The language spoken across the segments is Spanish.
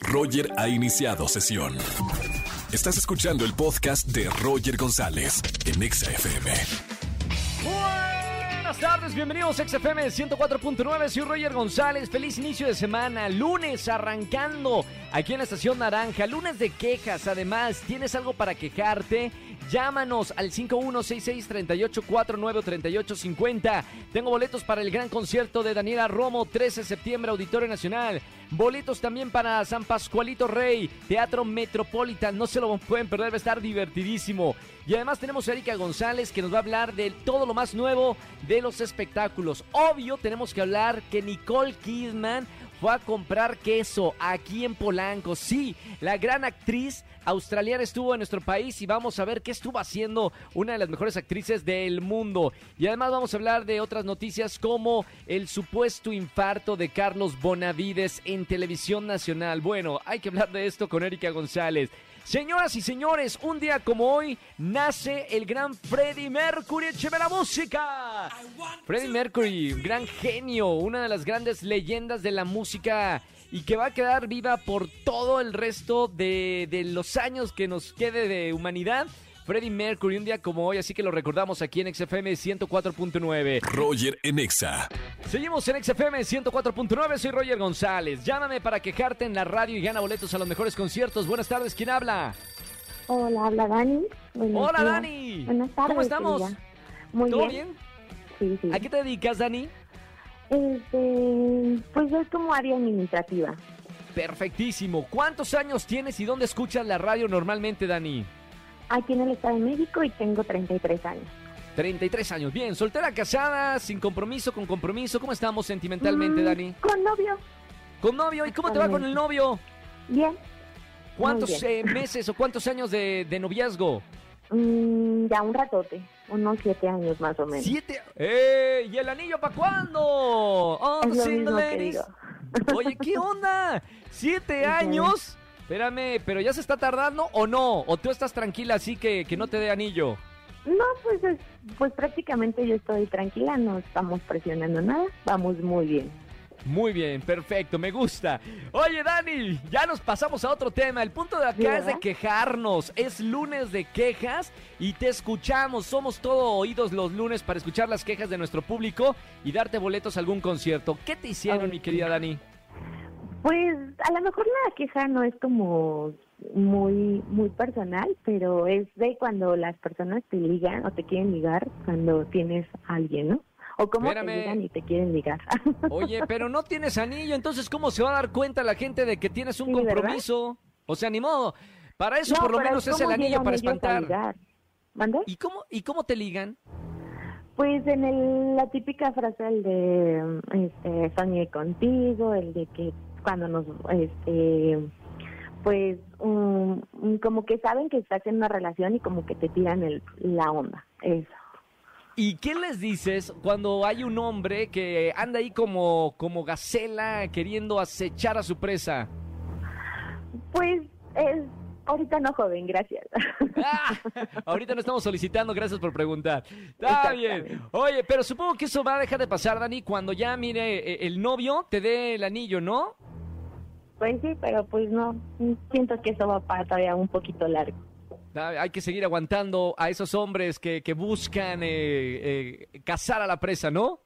Roger ha iniciado sesión. Estás escuchando el podcast de Roger González en Exa FM. Buenas tardes, bienvenidos a XFM 104.9, soy Roger González, feliz inicio de semana, lunes arrancando aquí en la estación Naranja, lunes de quejas, además, ¿tienes algo para quejarte? Llámanos al 5166-3849-3850. Tengo boletos para el gran concierto de Daniela Romo, 13 de septiembre, Auditorio Nacional. Boletos también para San Pascualito Rey, Teatro Metropolitan. No se lo pueden perder, va a estar divertidísimo. Y además tenemos a Erika González que nos va a hablar de todo lo más nuevo de los espectáculos. Obvio, tenemos que hablar que Nicole Kidman fue a comprar queso aquí en Polanco. Sí, la gran actriz australiana estuvo en nuestro país y vamos a ver qué estuvo haciendo una de las mejores actrices del mundo. Y además vamos a hablar de otras noticias como el supuesto infarto de Carlos Bonavides en televisión nacional. Bueno, hay que hablar de esto con Erika González. Señoras y señores, un día como hoy nace el gran Freddie Mercury. ¡Écheme la música! Freddie Mercury, gran genio, una de las grandes leyendas de la música y que va a quedar viva por todo el resto de, de los años que nos quede de humanidad. Freddie Mercury, un día como hoy, así que lo recordamos aquí en XFM 104.9. Roger en Exa. Seguimos en XFM 104.9, soy Roger González. Llámame para quejarte en la radio y gana boletos a los mejores conciertos. Buenas tardes, ¿quién habla? Hola, habla Dani. Buenos Hola, días. Dani. Buenas tardes. ¿Cómo estamos? querida. Muy ¿Todo bien. bien? Sí, sí. ¿A qué te dedicas, Dani? Este, pues es como área administrativa. Perfectísimo. ¿Cuántos años tienes y dónde escuchas la radio normalmente, Dani? Aquí en el Estado de México y tengo 33 años. 33 años. Bien, soltera, casada, sin compromiso, con compromiso. ¿Cómo estamos sentimentalmente, Mm, Dani? Con novio. ¿Con novio? ¿Y cómo te va con el novio? Bien. ¿Cuántos bien. eh, meses o cuántos años de, de noviazgo? Mm, ya un ratote. Unos siete años más o menos. Siete. ¡Eh! ¿Y el anillo para cuándo? Oh, Es lo mismo que digo. Oye, ¿qué onda? ¿Siete años? Espérame, ¿pero ya se está tardando o no? ¿O tú estás tranquila así que, que no te dé anillo? No, pues es- pues prácticamente yo estoy tranquila, no estamos presionando nada, vamos muy bien. Muy bien, perfecto, me gusta. Oye, Dani, ya nos pasamos a otro tema. El punto de acá Sí, es de quejarnos. Es lunes de quejas y te escuchamos. Somos todo oídos los lunes para escuchar las quejas de nuestro público y darte boletos a algún concierto. ¿Qué te hicieron, Ay, mi querida Dani? Pues a lo mejor la queja no es como muy muy personal, pero es de cuando las personas te ligan o te quieren ligar cuando tienes a alguien, ¿no? O cómo Espérame. te ligan y te quieren ligar. Oye, pero no tienes anillo, entonces ¿cómo se va a dar cuenta la gente de que tienes un Sí, ¿verdad? compromiso? O sea, ni modo. Para eso No, por lo menos es ¿cómo el anillo para espantar. ¿Y cómo, ¿Y cómo te ligan? Pues en el, la típica frase el de este, soñé contigo, el de que cuando nos, este, pues um, como que saben que estás en una relación y como que te tiran el, la onda, eso. ¿Y qué les dices cuando hay un hombre que anda ahí como, como gacela queriendo acechar a su presa? Pues es, ahorita no joven, gracias. Ah, ahorita no estamos solicitando, gracias por preguntar. Está bien. Oye, pero supongo que eso va a dejar de pasar, Dani, cuando ya, mire, eh, el novio te dé el anillo, ¿no? Pues sí, pero pues no, siento que eso va para todavía un poquito largo. Ah, Hay que seguir aguantando a esos hombres que, que buscan eh, eh, cazar a la presa, ¿no?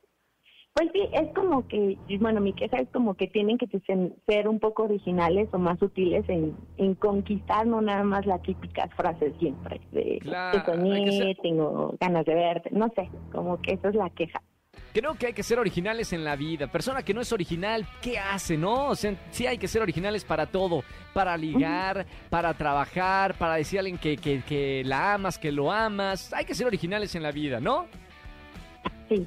Pues sí, es como que, bueno, mi queja es como que tienen que ser- un poco originales o más sutiles en, en conquistar, no nada más las típicas frases siempre de Claro, te soñé, ser- tengo ganas de verte, no sé, como que esa es la queja. Creo que hay que ser originales en la vida. Persona que no es original, ¿qué hace, no? O sea, sí hay que ser originales para todo. Para ligar, para trabajar, para decir a alguien que, que, que la amas, que lo amas. Hay que ser originales en la vida, ¿no? Sí,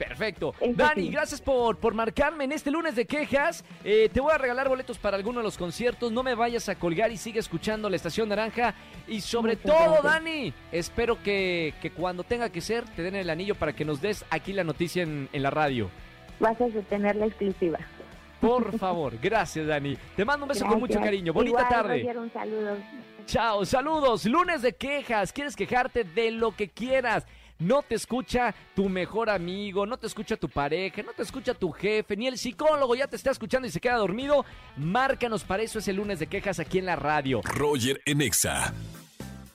Perfecto. Dani, sí. gracias por, por marcarme en este lunes de quejas. Eh, te voy a regalar boletos para alguno de los conciertos. No me vayas a colgar y sigue escuchando la Estación Naranja. Y sobre Muchas todo, gracias. Dani, espero que, que cuando tenga que ser, te den el anillo para que nos des aquí la noticia en, en la radio. vas a tener la exclusiva. Por favor, gracias, Dani. Te mando un beso con mucho cariño. Bonita Igual, tarde. Roger, un saludo. Chao, saludos. Lunes de quejas. ¿Quieres quejarte de lo que quieras? No te escucha tu mejor amigo, no te escucha tu pareja, no te escucha tu jefe, ni el psicólogo ya te está escuchando y se queda dormido, márcanos para eso es el lunes de quejas aquí en la radio. Roger en Exa.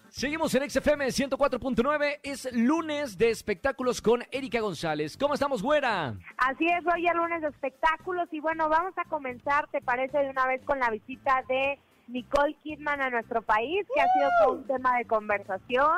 Seguimos en XFM 104.9, es lunes de espectáculos con Erika González. ¿Cómo estamos, güera? Así es, hoy es lunes de espectáculos y bueno, vamos a comenzar, ¿te parece de una vez con la visita de Nicole Kidman a nuestro país, que ha sido todo un tema de conversación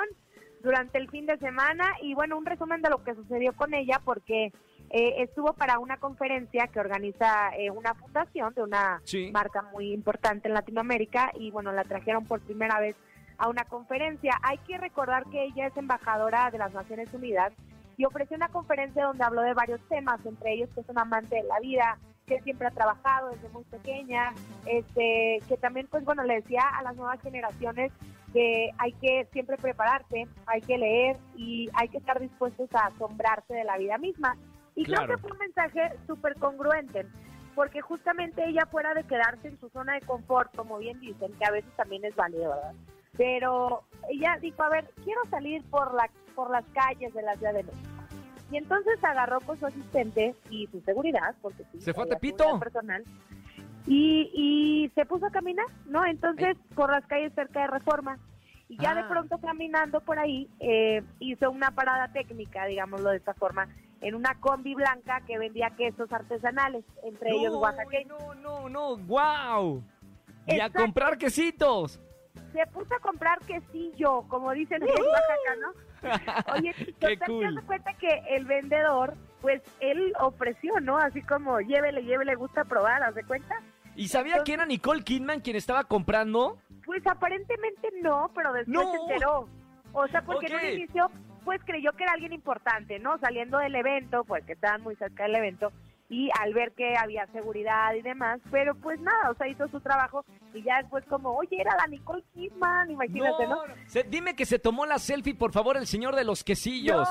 durante el fin de semana y bueno, un resumen de lo que sucedió con ella porque eh, estuvo para una conferencia que organiza eh, una fundación de una Sí. marca muy importante en Latinoamérica y bueno, la trajeron por primera vez a una conferencia. Hay que recordar que ella es embajadora de las Naciones Unidas y ofreció una conferencia donde habló de varios temas, entre ellos que es una amante de la vida, que siempre ha trabajado desde muy pequeña, este, que también, pues bueno, le decía a las nuevas generaciones que hay que siempre prepararse, hay que leer y hay que estar dispuestos a asombrarse de la vida misma. Y Claro. creo que fue un mensaje súper congruente, porque justamente ella fuera de quedarse en su zona de confort, como bien dicen, que a veces también es válido, ¿verdad? Pero ella dijo, a ver, quiero salir por, la, por las calles de la Ciudad de México. Y entonces agarró con su asistente y su seguridad, porque sí, ¿Se fue a Tepito? personal, y, y se puso a caminar, ¿no? Entonces, por las calles cerca de Reforma. Y ya de Ah. pronto caminando por ahí, eh, hizo una parada técnica, digámoslo de esta forma, en una combi blanca que vendía quesos artesanales, entre ellos oaxaqueños. No, no, no, wow. Y a comprar quesitos. Se puso a comprar quesillo, como dicen en Oaxaca, ¿no? Oye, cool. te das cuenta que el vendedor, pues él ofreció, ¿no? Así como llévele, llévele, gusta probar, ¿haz de cuenta? ¿Y sabía que era Nicole Kidman quien estaba comprando? Pues aparentemente no, pero después No. se enteró. O sea, porque Ok. en un inicio, pues creyó que era alguien importante, ¿no? Saliendo del evento, pues que estaban muy cerca del evento, y al ver que había seguridad y demás, pero pues nada, o sea, hizo su trabajo y ya después como, oye, era la Nicole Kidman, imagínate, ¿no? Se- dime que se tomó la selfie, por favor, el señor de los quesillos.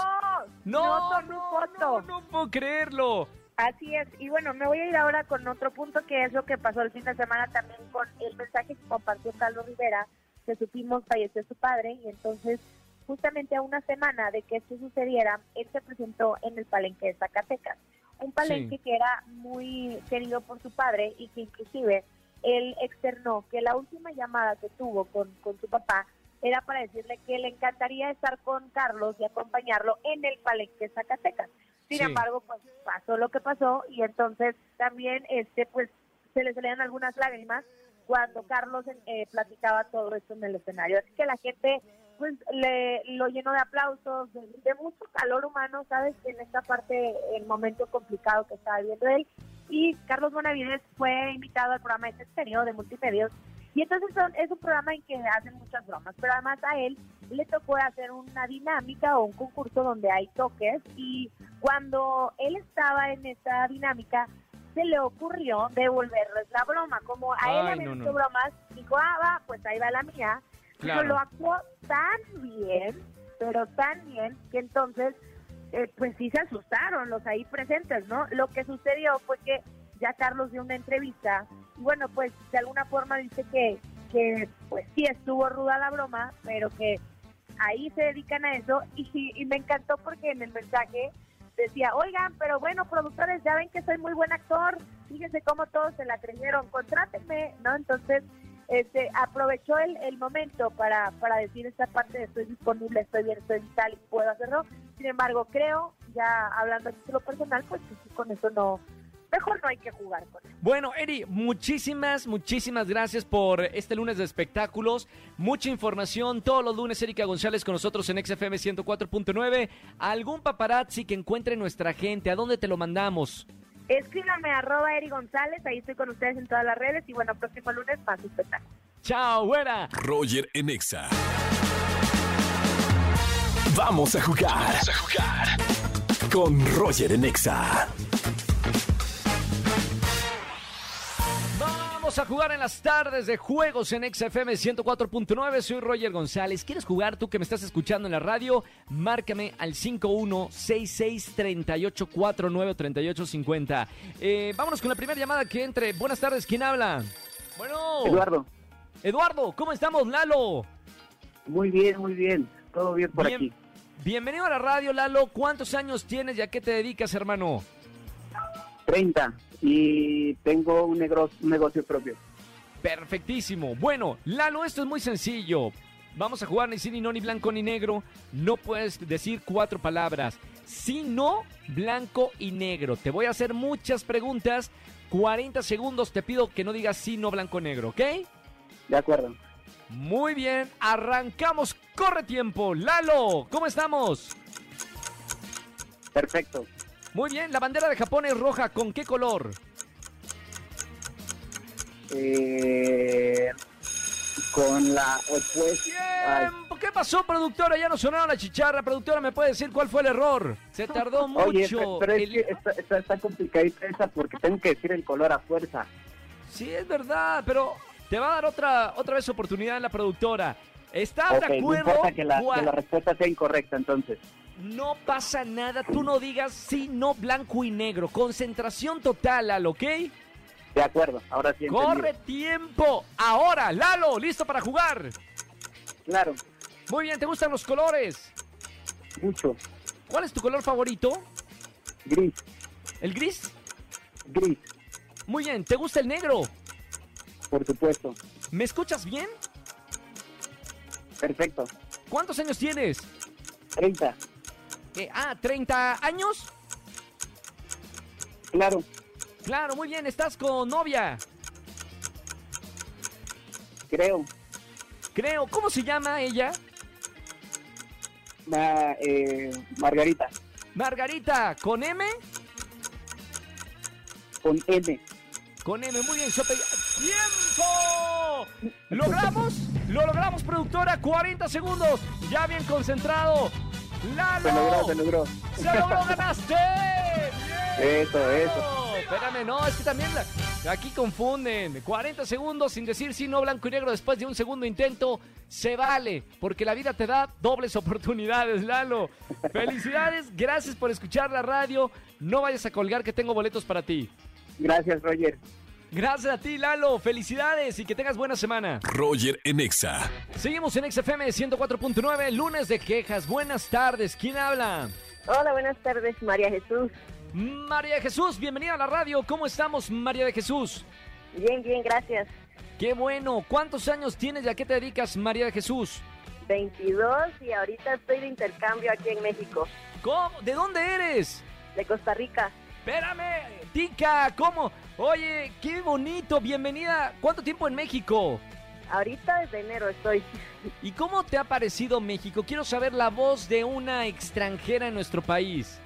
No, no, no, foto. no, no puedo creerlo. Así es, y bueno, me voy a ir ahora con otro punto que es lo que pasó el fin de semana también con el mensaje que compartió Carlos Rivera, que supimos falleció su padre, y entonces justamente a una semana de que esto sucediera, él se presentó en el palenque de Zacatecas, un palenque Sí. que era muy querido por su padre y que inclusive él externó que la última llamada que tuvo con, con su papá era para decirle que le encantaría estar con Carlos y acompañarlo en el palenque de Zacatecas. Sin Sí. embargo, pues pasó lo que pasó y entonces también este pues se le salían algunas lágrimas cuando Carlos eh, platicaba todo esto en el escenario. Así que la gente pues le lo llenó de aplausos, de, de mucho calor humano, sabes, en esta parte, el momento complicado que estaba viviendo él. Y Carlos Bonavides fue invitado al programa de Estéreo de Multimedios y entonces son- es un programa en que hacen muchas bromas, pero además a él le tocó hacer una dinámica o un concurso donde hay toques y cuando él estaba en esa dinámica se le ocurrió devolverles la broma, como a él Ay, habían no, no. bromas, dijo, ah, va, pues ahí va la mía, Claro. pero lo actuó tan bien, pero tan bien, que entonces, eh, pues sí se asustaron los ahí presentes, ¿no? Lo que sucedió fue que ya Carlos dio una entrevista y bueno, pues de alguna forma dice que, que pues sí estuvo ruda la broma, pero que ahí se dedican a eso y, y me encantó porque en el mensaje decía, oigan, pero bueno, productores, ya ven que soy muy buen actor, fíjense cómo todos se la creyeron, contrátenme, ¿no? Entonces, este, aprovechó el, el momento para, para decir esta parte de estoy disponible, estoy bien, estoy vital y puedo hacerlo. Sin embargo, creo, ya hablando a título personal, pues con eso no, mejor no hay que jugar con eso. Bueno, Eri, muchísimas, muchísimas gracias por este lunes de espectáculos. Mucha información. Todos los lunes, Erika González con nosotros en XFM 104.9. ¿Algún paparazzi que encuentre nuestra gente? ¿A dónde te lo mandamos? Escríbanme arroba Eri González, ahí estoy con ustedes en todas las redes y bueno, próximo lunes más espectáculo. ¡Chao, güera! Roger en Exa. Vamos a jugar. Vamos a jugar. Con Roger en Exa. Vamos a jugar en las tardes de juegos en XFM 104.9. Soy Roger González. ¿Quieres jugar tú que me estás escuchando en la radio? Márcame al 516638493850. Eh, vámonos con la primera llamada que entre. Buenas tardes, ¿quién habla? Bueno. Eduardo, Eduardo, ¿cómo estamos, Lalo? muy bien, muy bien. Todo bien por Bien- aquí. Bienvenido a la radio, Lalo. ¿Cuántos años tienes y a qué te dedicas, hermano? 30 y tengo un, negocio propio. Perfectísimo. Bueno, Lalo, esto es muy sencillo. Vamos a jugar ni sí, ni no, ni blanco, ni negro. No puedes decir cuatro palabras. Sí, no, blanco y negro. Te voy a hacer muchas preguntas. 40 segundos. Te pido que no digas sí, no, blanco, negro, ¿ok? De acuerdo. Muy bien, arrancamos. Corre tiempo. Lalo, ¿cómo estamos? Perfecto. Muy bien, la bandera de Japón es roja. ¿Con qué color? Eh, con la opuesta. Tiempo. ¿Qué pasó, productora? Ya no sonaron la chicharra. Productora, ¿me puede decir cuál fue el error? Se tardó mucho. Oye, pe- pero es El- que está, está, está complicadita esa porque tengo que decir el color a fuerza. Sí, es verdad, pero te va a dar otra, otra vez oportunidad la productora. ¿Estás Ok, de no acuerdo? importa que la, Gua- que la respuesta sea incorrecta entonces. No pasa nada, tú no digas sí, no, blanco y negro. Concentración total, Lalo, ¿ok? De acuerdo, ahora sí entendido. Corre tiempo. Ahora, Lalo, listo para jugar. Claro, Muy bien, ¿te gustan los colores? mucho. ¿Cuál es tu color favorito? Gris, ¿El gris? gris, Muy bien, ¿te gusta el negro? por supuesto. ¿Me escuchas bien? Perfecto. ¿Cuántos años tienes? 30, Eh, ah, ¿30 años? claro. Claro, muy bien, ¿estás con novia? Creo. Creo, ¿cómo se llama ella? Ma- eh, Margarita, Margarita, ¿con M? con N. Con M, muy bien, ¡Tiempo! ¿Logramos? Lo logramos, productora, 40 segundos. Ya bien concentrado. ¡Lalo! Se logró, se logró. ¡Se logró, ganaste! ¡Bien! Eso, eso. Espérame, no, es que también la- aquí confunden. 40 segundos sin decir sí, no, blanco y negro después de un segundo intento. Se vale, porque la vida te da dobles oportunidades, Lalo. Felicidades, gracias por escuchar la radio. No vayas a colgar que tengo boletos para ti. Gracias, Roger. Gracias a ti, Lalo. Felicidades y que tengas buena semana. Roger en Exa. Seguimos en XFM 104.9, lunes de quejas. Buenas tardes. ¿Quién habla? Hola, buenas tardes, María Jesús. María Jesús, bienvenida a la radio. ¿Cómo estamos, María de Jesús? Bien, bien, gracias. Qué bueno. ¿Cuántos años tienes y a qué te dedicas, María de Jesús? 22 y ahorita estoy de intercambio aquí en México, ¿Cómo? ¿De dónde eres? de Costa Rica. Espérame, Tica, ¿cómo? Oye, qué bonito, bienvenida. ¿Cuánto tiempo en México? Ahorita desde enero estoy. ¿Y cómo te ha parecido México? Quiero saber la voz de una extranjera en nuestro país.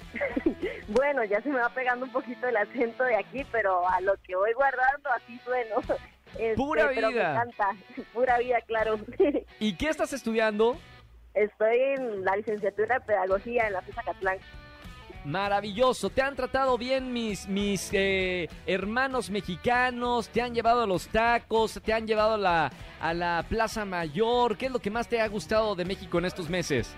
Bueno, ya se me va pegando un poquito el acento de aquí, pero a lo que voy guardando así sueno. Este, Pura pero me vida. encanta. Pura vida, claro. ¿Y qué estás estudiando? Estoy en la licenciatura de Pedagogía en la FISA Catlán. Maravilloso, te han tratado bien mis, mis eh, hermanos mexicanos, te han llevado a los tacos, te han llevado a la, a la Plaza Mayor. ¿Qué es lo que más te ha gustado de México en estos meses?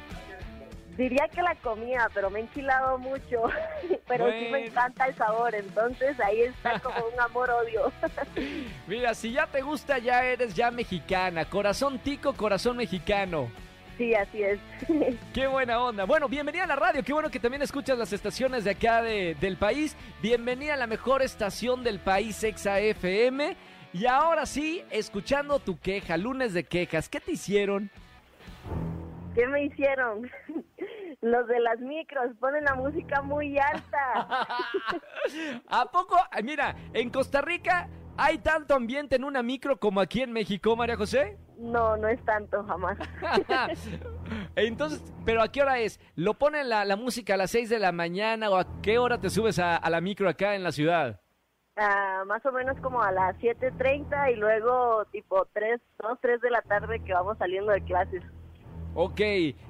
Diría que la comida, pero me he enchilado mucho. pero sí me encanta el sabor, entonces ahí está como un amor-odio. Mira, si ya te gusta, ya eres ya mexicana. Corazón tico, corazón mexicano. Sí, así es. Qué buena onda. Bueno, bienvenida a la radio. Qué bueno que también escuchas las estaciones de acá de- del país. Bienvenida a la mejor estación del país, Exa FM. Y ahora sí, escuchando tu queja, lunes de quejas. ¿Qué te hicieron? ¿Qué me hicieron? Los de las micros ponen la música muy alta. ¿A poco? Mira, en Costa Rica hay tanto ambiente en una micro como aquí en México, María José. No, no es tanto, jamás. Entonces, ¿pero a qué hora es? ¿Lo ponen la, la música a las 6 de la mañana o a qué hora te subes a, a la micro acá en la ciudad? Ah, más o menos como a las 7.30 y luego tipo 3, 2, 3 de la tarde que vamos saliendo de clases. Ok,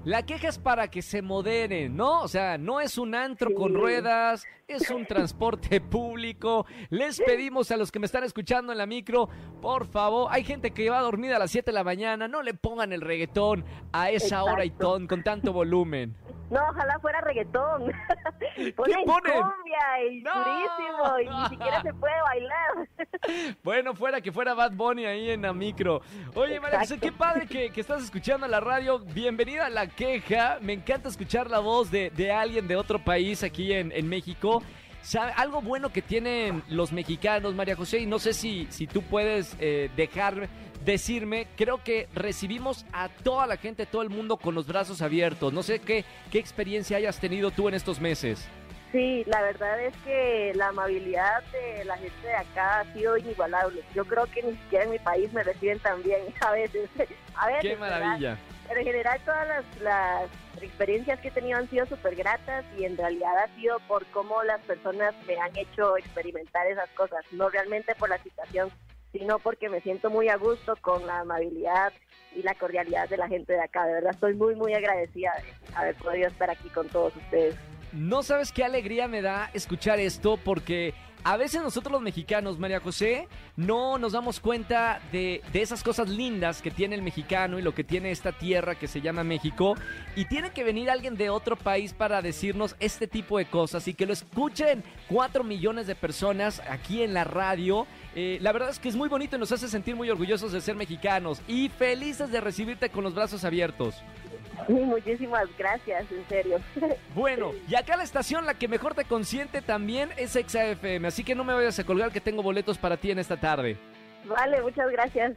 la queja es para que se moderen, ¿no? O sea, no es un antro Sí. con ruedas, es un transporte público. Les pedimos a los que me están escuchando en la micro, por favor, hay gente que va dormida a las 7 de la mañana, no le pongan el reggaetón a esa hora y ton, con tanto volumen. No, ojalá fuera reggaetón. Ponen ponen? cumbia y durísimo y ni siquiera se puede bailar. bueno, fuera que fuera Bad Bunny ahí en la micro. Oye, María José, qué padre que, estás escuchando la radio. Bienvenida a La Queja. Me encanta escuchar la voz de, de alguien de otro país aquí en, en México. ¿Sabe? Algo bueno que tienen los mexicanos, María José, y no sé si, si tú puedes eh, dejar decirme, creo que recibimos a toda la gente, todo el mundo con los brazos abiertos. No sé qué, qué experiencia hayas tenido tú en estos meses. Sí, la verdad es que la amabilidad de la gente de acá ha sido inigualable. Yo creo que ni siquiera en mi país me reciben tan bien a veces. A veces Qué maravilla. En general todas las, experiencias que he tenido han sido súper gratas y en realidad ha sido por cómo las personas me han hecho experimentar esas cosas, no realmente por la situación, sino porque me siento muy a gusto con la amabilidad y la cordialidad de la gente de acá. De verdad estoy muy, muy agradecida de haber podido estar aquí con todos ustedes. No sabes qué alegría me da escuchar esto porque a veces nosotros los mexicanos, María José, no nos damos cuenta de, esas cosas lindas que tiene el mexicano y lo que tiene esta tierra que se llama México. Y tiene que venir alguien de otro país para decirnos este tipo de cosas y que lo escuchen cuatro millones de personas aquí en la radio. Eh, la verdad es que es muy bonito y nos hace sentir muy orgullosos de ser mexicanos y felices de recibirte con los brazos abiertos. muchísimas gracias, en serio. Bueno, y acá la estación, la que mejor te consiente también es XAFM, así que no me vayas a colgar que tengo boletos para ti en esta tarde. Vale, muchas gracias.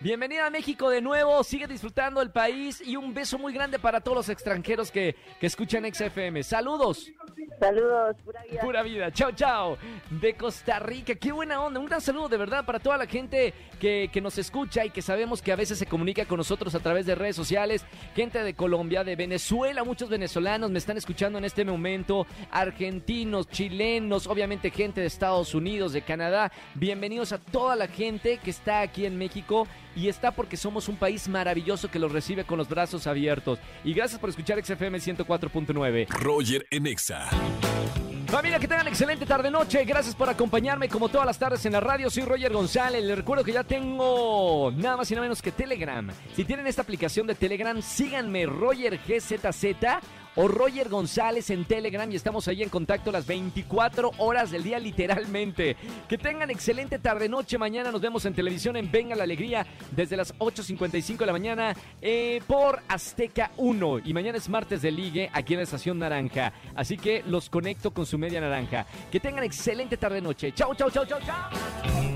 Bienvenida a México de nuevo, sigue disfrutando el país y un beso muy grande para todos los extranjeros que, que escuchan XFM. Saludos. Saludos, pura vida. Pura vida, chao, chao. De Costa Rica, qué buena onda. Un gran saludo de verdad para toda la gente que, que, nos escucha y que sabemos que a veces se comunica con nosotros a través de redes sociales. Gente de Colombia, de Venezuela, muchos venezolanos me están escuchando en este momento. Argentinos, chilenos, obviamente gente de Estados Unidos, de Canadá. Bienvenidos a toda la gente que está aquí en México y está porque somos un país maravilloso que los recibe con los brazos abiertos. Y gracias por escuchar XFM 104.9. Roger Enexa. Familia, que tengan excelente tarde-noche. Gracias por acompañarme como todas las tardes en la radio. Soy Roger González. Les recuerdo que ya tengo nada más y nada menos que Telegram. Si tienen esta aplicación de Telegram, síganme Roger GZZ o Roger González en Telegram y estamos ahí en contacto las 24 horas del día literalmente. Que tengan excelente tarde noche. Mañana nos vemos en televisión en Venga la Alegría desde las 8.55 de la mañana eh, por Azteca 1. Y mañana es martes de ligue aquí en la Estación Naranja. Así que los conecto con su media naranja. Que tengan excelente tarde noche. Chau, chau, chau, chau, chau.